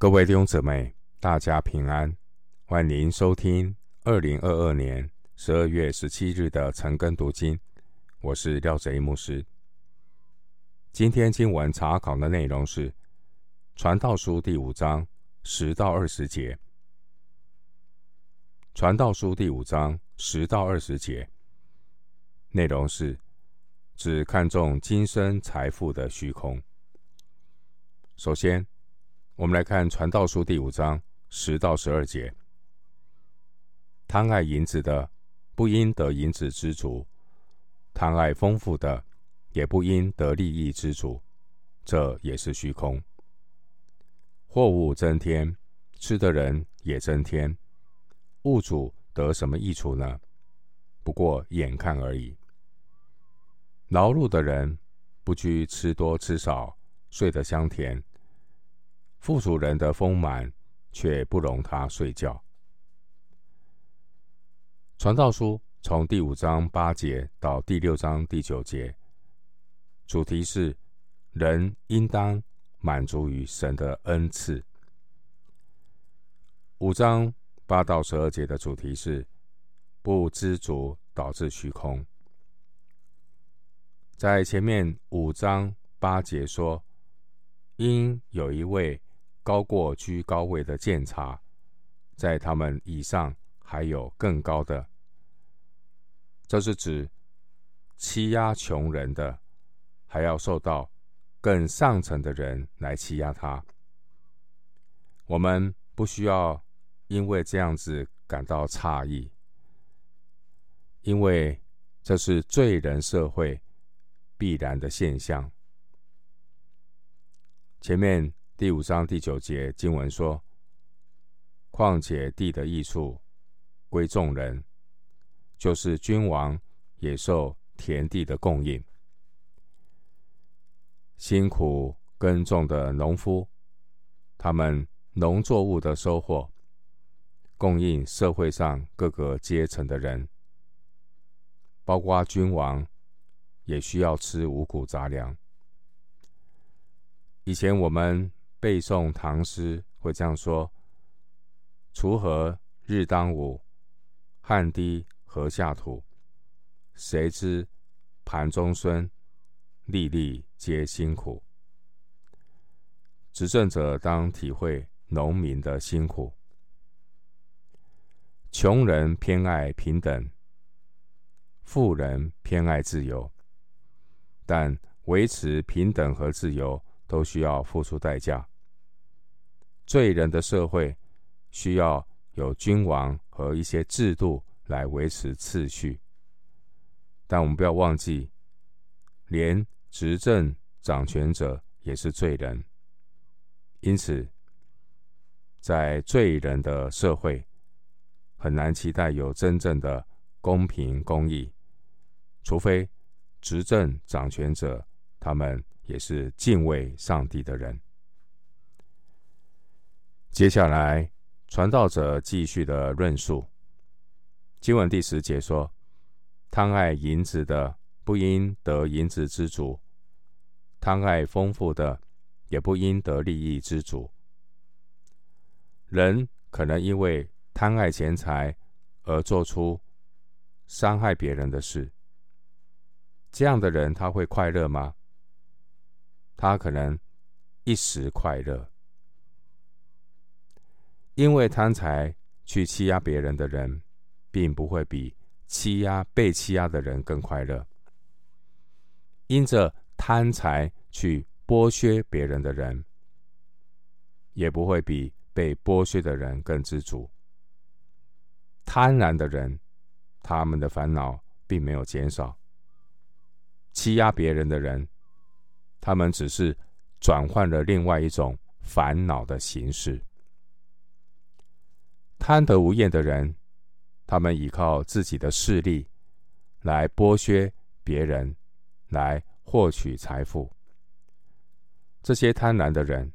各位弟兄姊妹，大家平安，欢迎收听二零二二年十二月十七日的晨更读经。我是廖哲一牧师。今天经文查考的内容是《传道书》第五章十到二十节，《传道书》第五章十到二十节内容是只看重今生财富的虚空。首先，我们来看《传道书》第五章十到十二节：贪爱银子的，不因得银子知足；贪爱丰富的，也不因得利益知足。这也是虚空。货物增添，吃的人也增添，物主得什么益处呢？不过眼看而已。劳碌的人不拘吃多吃少，睡得香甜。富足人的丰满，却不容他睡觉。传道书从第五章八节到第六章第九节，主题是人应当满足于神的恩赐。五章八到十二节的主题是不知足导致虚空。在前面五章八节说，因有一位。高过居高位的鉴察，在他们以上还有更高的。这是指欺压穷人的，还要受到更上层的人来欺压他。我们不需要因为这样子感到诧异，因为这是罪人社会必然的现象。前面。第五章第九节经文说：“况且地的益处归众人，就是君王也受田地的供应。辛苦耕种的农夫，他们农作物的收获，供应社会上各个阶层的人，包括君王，也需要吃五谷杂粮。以前我们。”背诵唐诗会这样说：“锄禾日当午，汗滴禾下土。谁知盘中餐，粒粒皆辛苦。”执政者当体会农民的辛苦。穷人偏爱平等，富人偏爱自由，但维持平等和自由，都需要付出代价。罪人的社会需要有君王和一些制度来维持秩序，但我们不要忘记，连执政掌权者也是罪人。因此，在罪人的社会，很难期待有真正的公平公义，除非执政掌权者他们也是敬畏上帝的人。接下来，传道者继续的论述。经文第十节说：“贪爱银子的，不因得银子知足；贪爱丰富的，也不因得利益知足。”人可能因为贪爱钱财而做出伤害别人的事。这样的人，他会快乐吗？他可能一时快乐。因为贪财去欺压别人的人，并不会比欺压被欺压的人更快乐。因着贪财去剥削别人的人，也不会比被剥削的人更知足。贪婪的人，他们的烦恼并没有减少；欺压别人的人，他们只是转换了另外一种烦恼的形式。贪得无厌的人，他们依靠自己的势力来剥削别人，来获取财富。这些贪婪的人，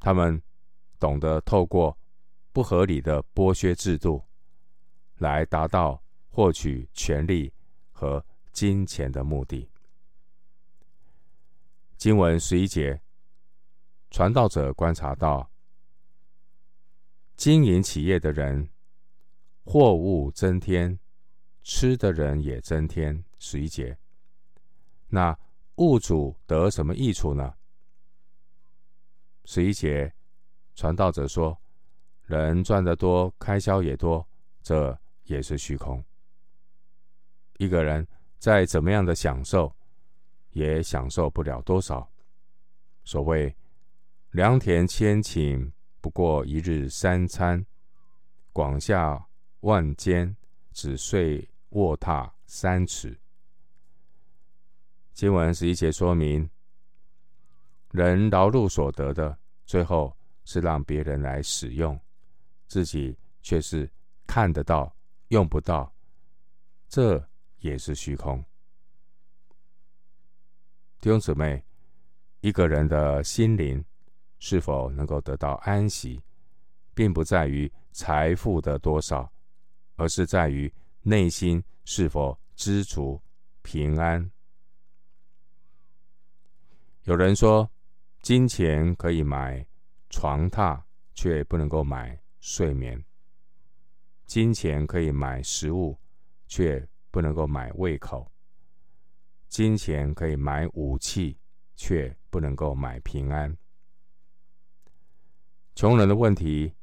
他们懂得透过不合理的剥削制度，来达到获取权力和金钱的目的。经文十一节，传道者观察到经营企业的人，货物增添，吃的人也增添。十一节，那物主得什么益处呢？十一节，传道者说，人赚得多，开销也多，这也是虚空。一个人再怎么样的享受，也享受不了多少。所谓良田千顷，不过一日三餐；广厦万间，只睡卧榻三尺。经文十一节说明，人劳碌所得的，最后是让别人来使用，自己却是看得到、用不到，这也是虚空。弟兄姊妹，一个人的心灵是否能够得到安息，并不在于财富的多少，而是在于内心是否知足平安。有人说，金钱可以买床榻，却不能够买睡眠；金钱可以买食物，却不能够买胃口；金钱可以买武器，却不能够买平安。穷人的问题，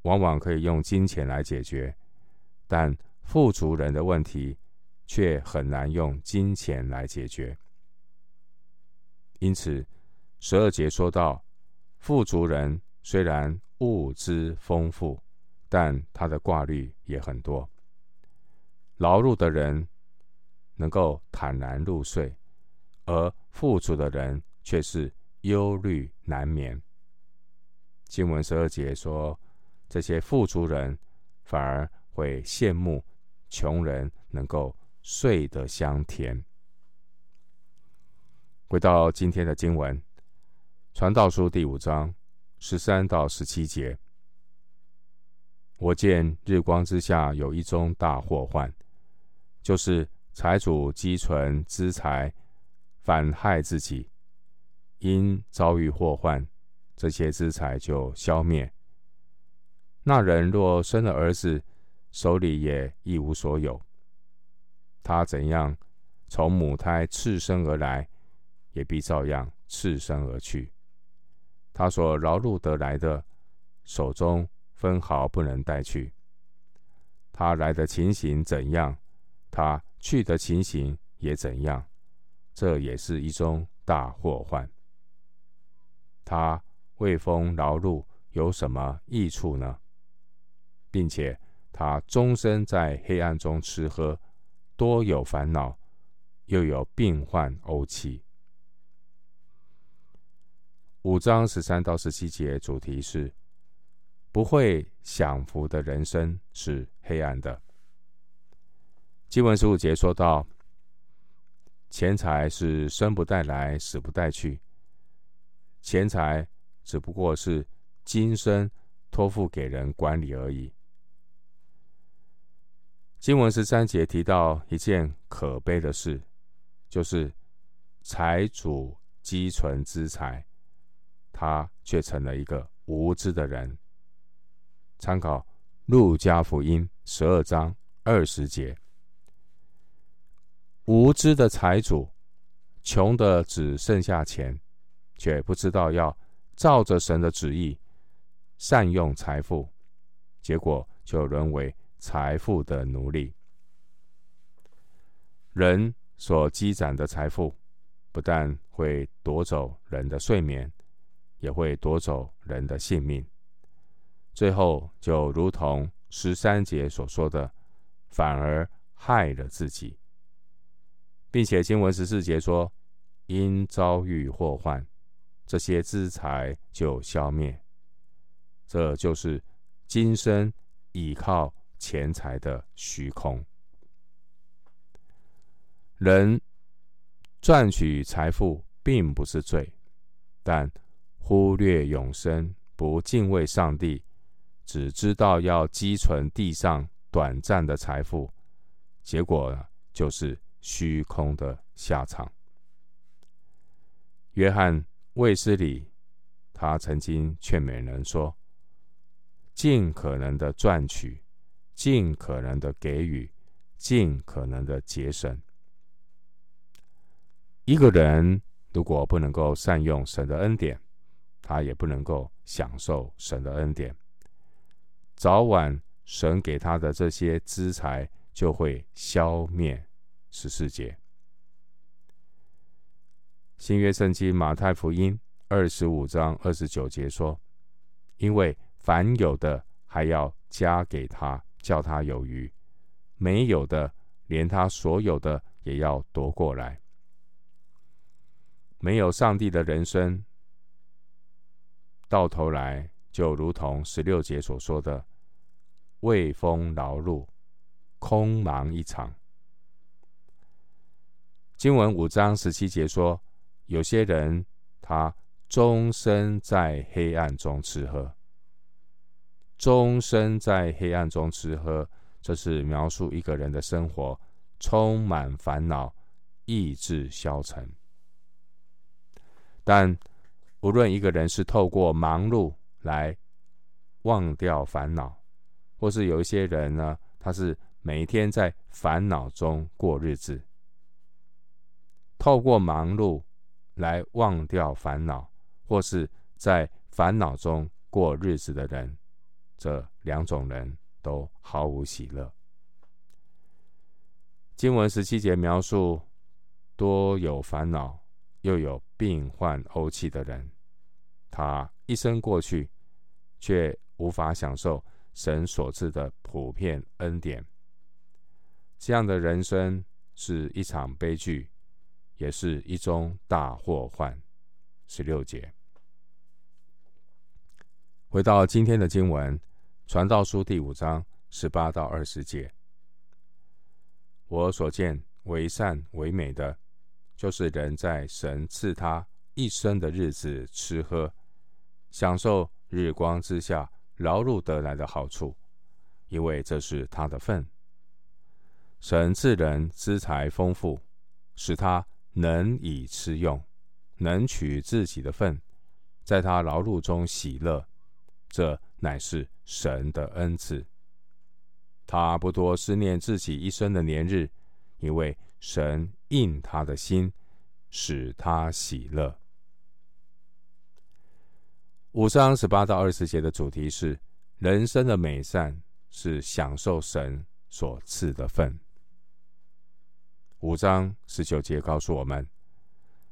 往往可以用金钱来解决，但富足人的问题，却很难用金钱来解决。因此，十二节说到，富足人虽然物资丰富，但他的挂虑也很多。劳碌的人能够坦然入睡，而富足的人却是忧虑难眠。经文十二节说，这些富足人反而会羡慕穷人能够睡得香甜。回到今天的经文，《传道书》第五章十三到十七节，我见日光之下有一宗大祸患，就是财主积存资财，反害自己，因遭遇祸患，这些资财就消灭。那人若生了儿子，手里也一无所有。他怎样从母胎赤身而来，也必照样赤身而去。他所劳碌得来的，手中分毫不能带去。他来的情形怎样，他去的情形也怎样。这也是一宗大祸患。他为风劳碌有什么益处呢？并且他终身在黑暗中吃喝，多有烦恼，又有病患怄气。五章十三到十七节主题是：不会享福的人生是黑暗的。经文十五节说到，钱财是生不带来，死不带去。钱财只不过是今生托付给人管理而已。经文十三节提到一件可悲的事，就是财主积存资财。他却成了一个无知的人。参考《路加福音》十二章二十节，无知的财主，穷的只剩下钱，却不知道要照着神的旨意善用财富，结果就沦为财富的奴隶。人所积攒的财富，不但会夺走人的睡眠。也会夺走人的性命，最后就如同十三节所说的，反而害了自己，并且经文十四节说，因遭遇祸患，这些资财就消灭。这就是今生倚靠钱财的虚空。人赚取财富并不是罪，但忽略永生，不敬畏上帝，只知道要积存地上短暂的财富，结果就是虚空的下场。约翰卫斯理他曾经劝勉人说：“尽可能的赚取，尽可能的给予，尽可能的节省。一个人如果不能够善用神的恩典，他也不能够享受神的恩典。早晚神给他的这些资财就会消灭。十四节，新约圣经马太福音二十五章二十九节说：“因为凡有的还要加给他，叫他有余；没有的，连他所有的也要夺过来。”没有上帝的人生，到头来就如同十六节所说的：“为风劳碌，空忙一场。”经文五章十七节说：“有些人他终身在黑暗中吃喝，终身在黑暗中吃喝，这是描述一个人的生活充满烦恼，意志消沉。”但无论一个人是透过忙碌来忘掉烦恼，或是有一些人呢，他是每天在烦恼中过日子。透过忙碌来忘掉烦恼，或是在烦恼中过日子的人，这两种人都毫无喜乐。经文十七节描述多有烦恼。又有病患怄气的人，他一生过去，却无法享受神所赐的普遍恩典。这样的人生是一场悲剧，也是一宗大祸患。十六节，回到今天的经文，《传道书》第五章十八到二十节，我所见为善为美的。就是人在神赐他一生的日子吃喝，享受日光之下劳碌得来的好处，因为这是他的份。神赐人资财丰富，使他能以吃用，能取自己的份，在他劳碌中喜乐，这乃是神的恩赐。他不多思念自己一生的年日，因为神。应他的心，使他喜乐。五章十八到二十节的主题是：人生的美善是享受神所赐的份。五章十九节告诉我们，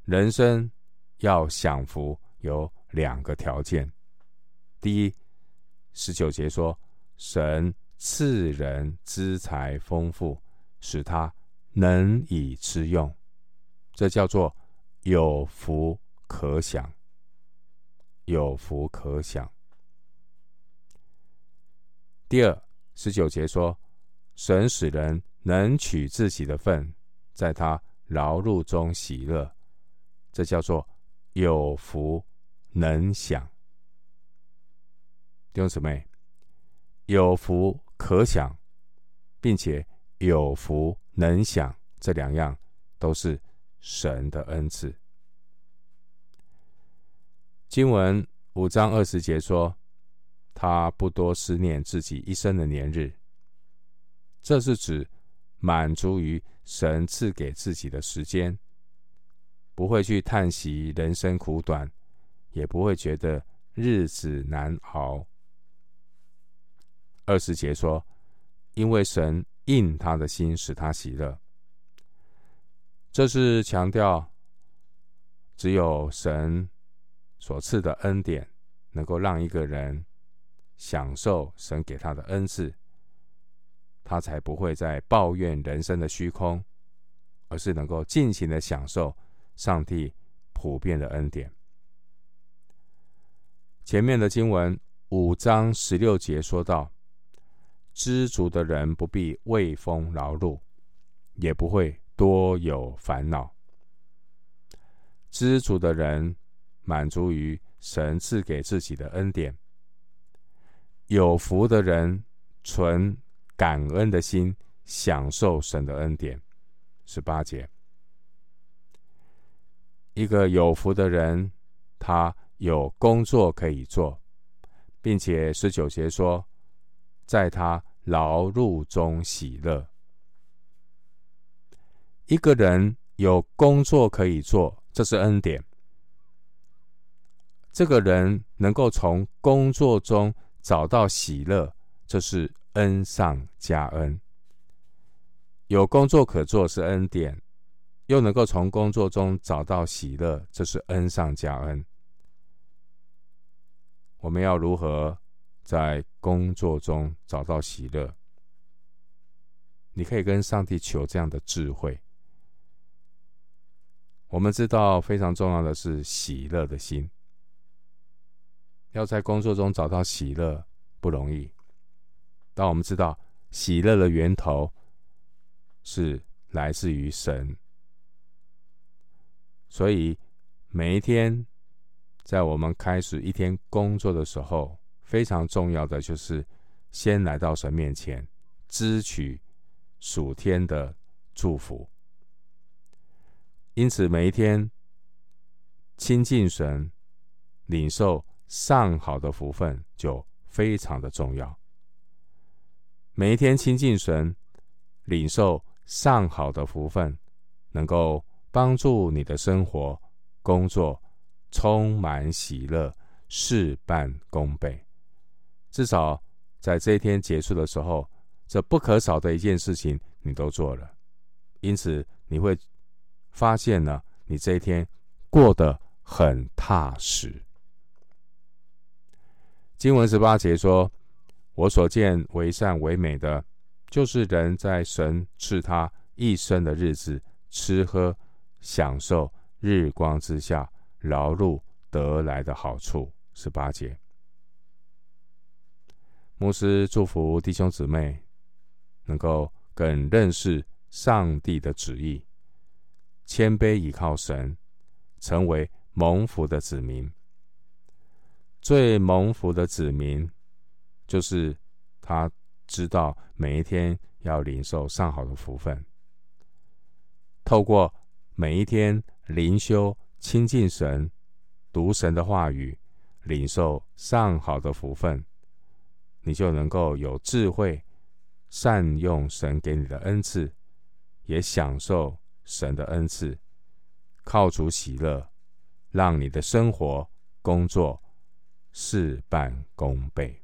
人生要享福有两个条件。第一，十九节说，神赐人资财丰富，使他。能以吃用，这叫做有福可享。有福可享。第二，十九节说，神使人能取自己的份，在他劳碌中喜乐，这叫做有福能享。弟兄姊妹，有福可享，并且有福。能享这两样都是神的恩赐。经文五章二十节说，他不多思念自己一生的年日，这是指满足于神赐给自己的时间，不会去叹息人生苦短，也不会觉得日子难熬。二十节说，因为神。应他的心，使他喜乐。这是强调，只有神所赐的恩典，能够让一个人享受神给他的恩赐，他才不会再抱怨人生的虚空，而是能够尽情的享受上帝普遍的恩典。前面的经文五章十六节说到。知足的人不必为风劳碌，也不会多有烦恼。知足的人满足于神赐给自己的恩典。有福的人存感恩的心，享受神的恩典。十八节，一个有福的人，他有工作可以做，并且十九节说，在他劳碌中喜乐。一个人有工作可以做，这是恩典。这个人能够从工作中找到喜乐，这是恩上加恩。有工作可做是恩典，又能够从工作中找到喜乐，这是恩上加恩。我们要如何在工作中找到喜乐？你可以跟上帝求这样的智慧。我们知道非常重要的是喜乐的心。要在工作中找到喜乐不容易，但我们知道喜乐的源头是来自于神，所以每一天在我们开始一天工作的时候，非常重要的就是先来到神面前，支取属天的祝福。因此，每一天亲近神，领受。上好的福分就非常的重要。每一天亲近神，领受上好的福分，能够帮助你的生活、工作充满喜乐，事半功倍。至少在这一天结束的时候，这不可少的一件事情你都做了，因此你会发现呢，你这一天过得很踏实。经文十八节说：“我所见为善为美的，就是人在神赐他一生的日子，吃喝享受日光之下劳碌得来的好处。”十八节，牧师祝福弟兄姊妹能够更认识上帝的旨意，谦卑倚靠神，成为蒙福的子民。最蒙福的子民，就是他知道每一天要领受上好的福分。透过每一天灵修、亲近神、读神的话语，领受上好的福分，你就能够有智慧，善用神给你的恩赐，也享受神的恩赐，靠主喜乐，让你的生活、工作。事半功倍。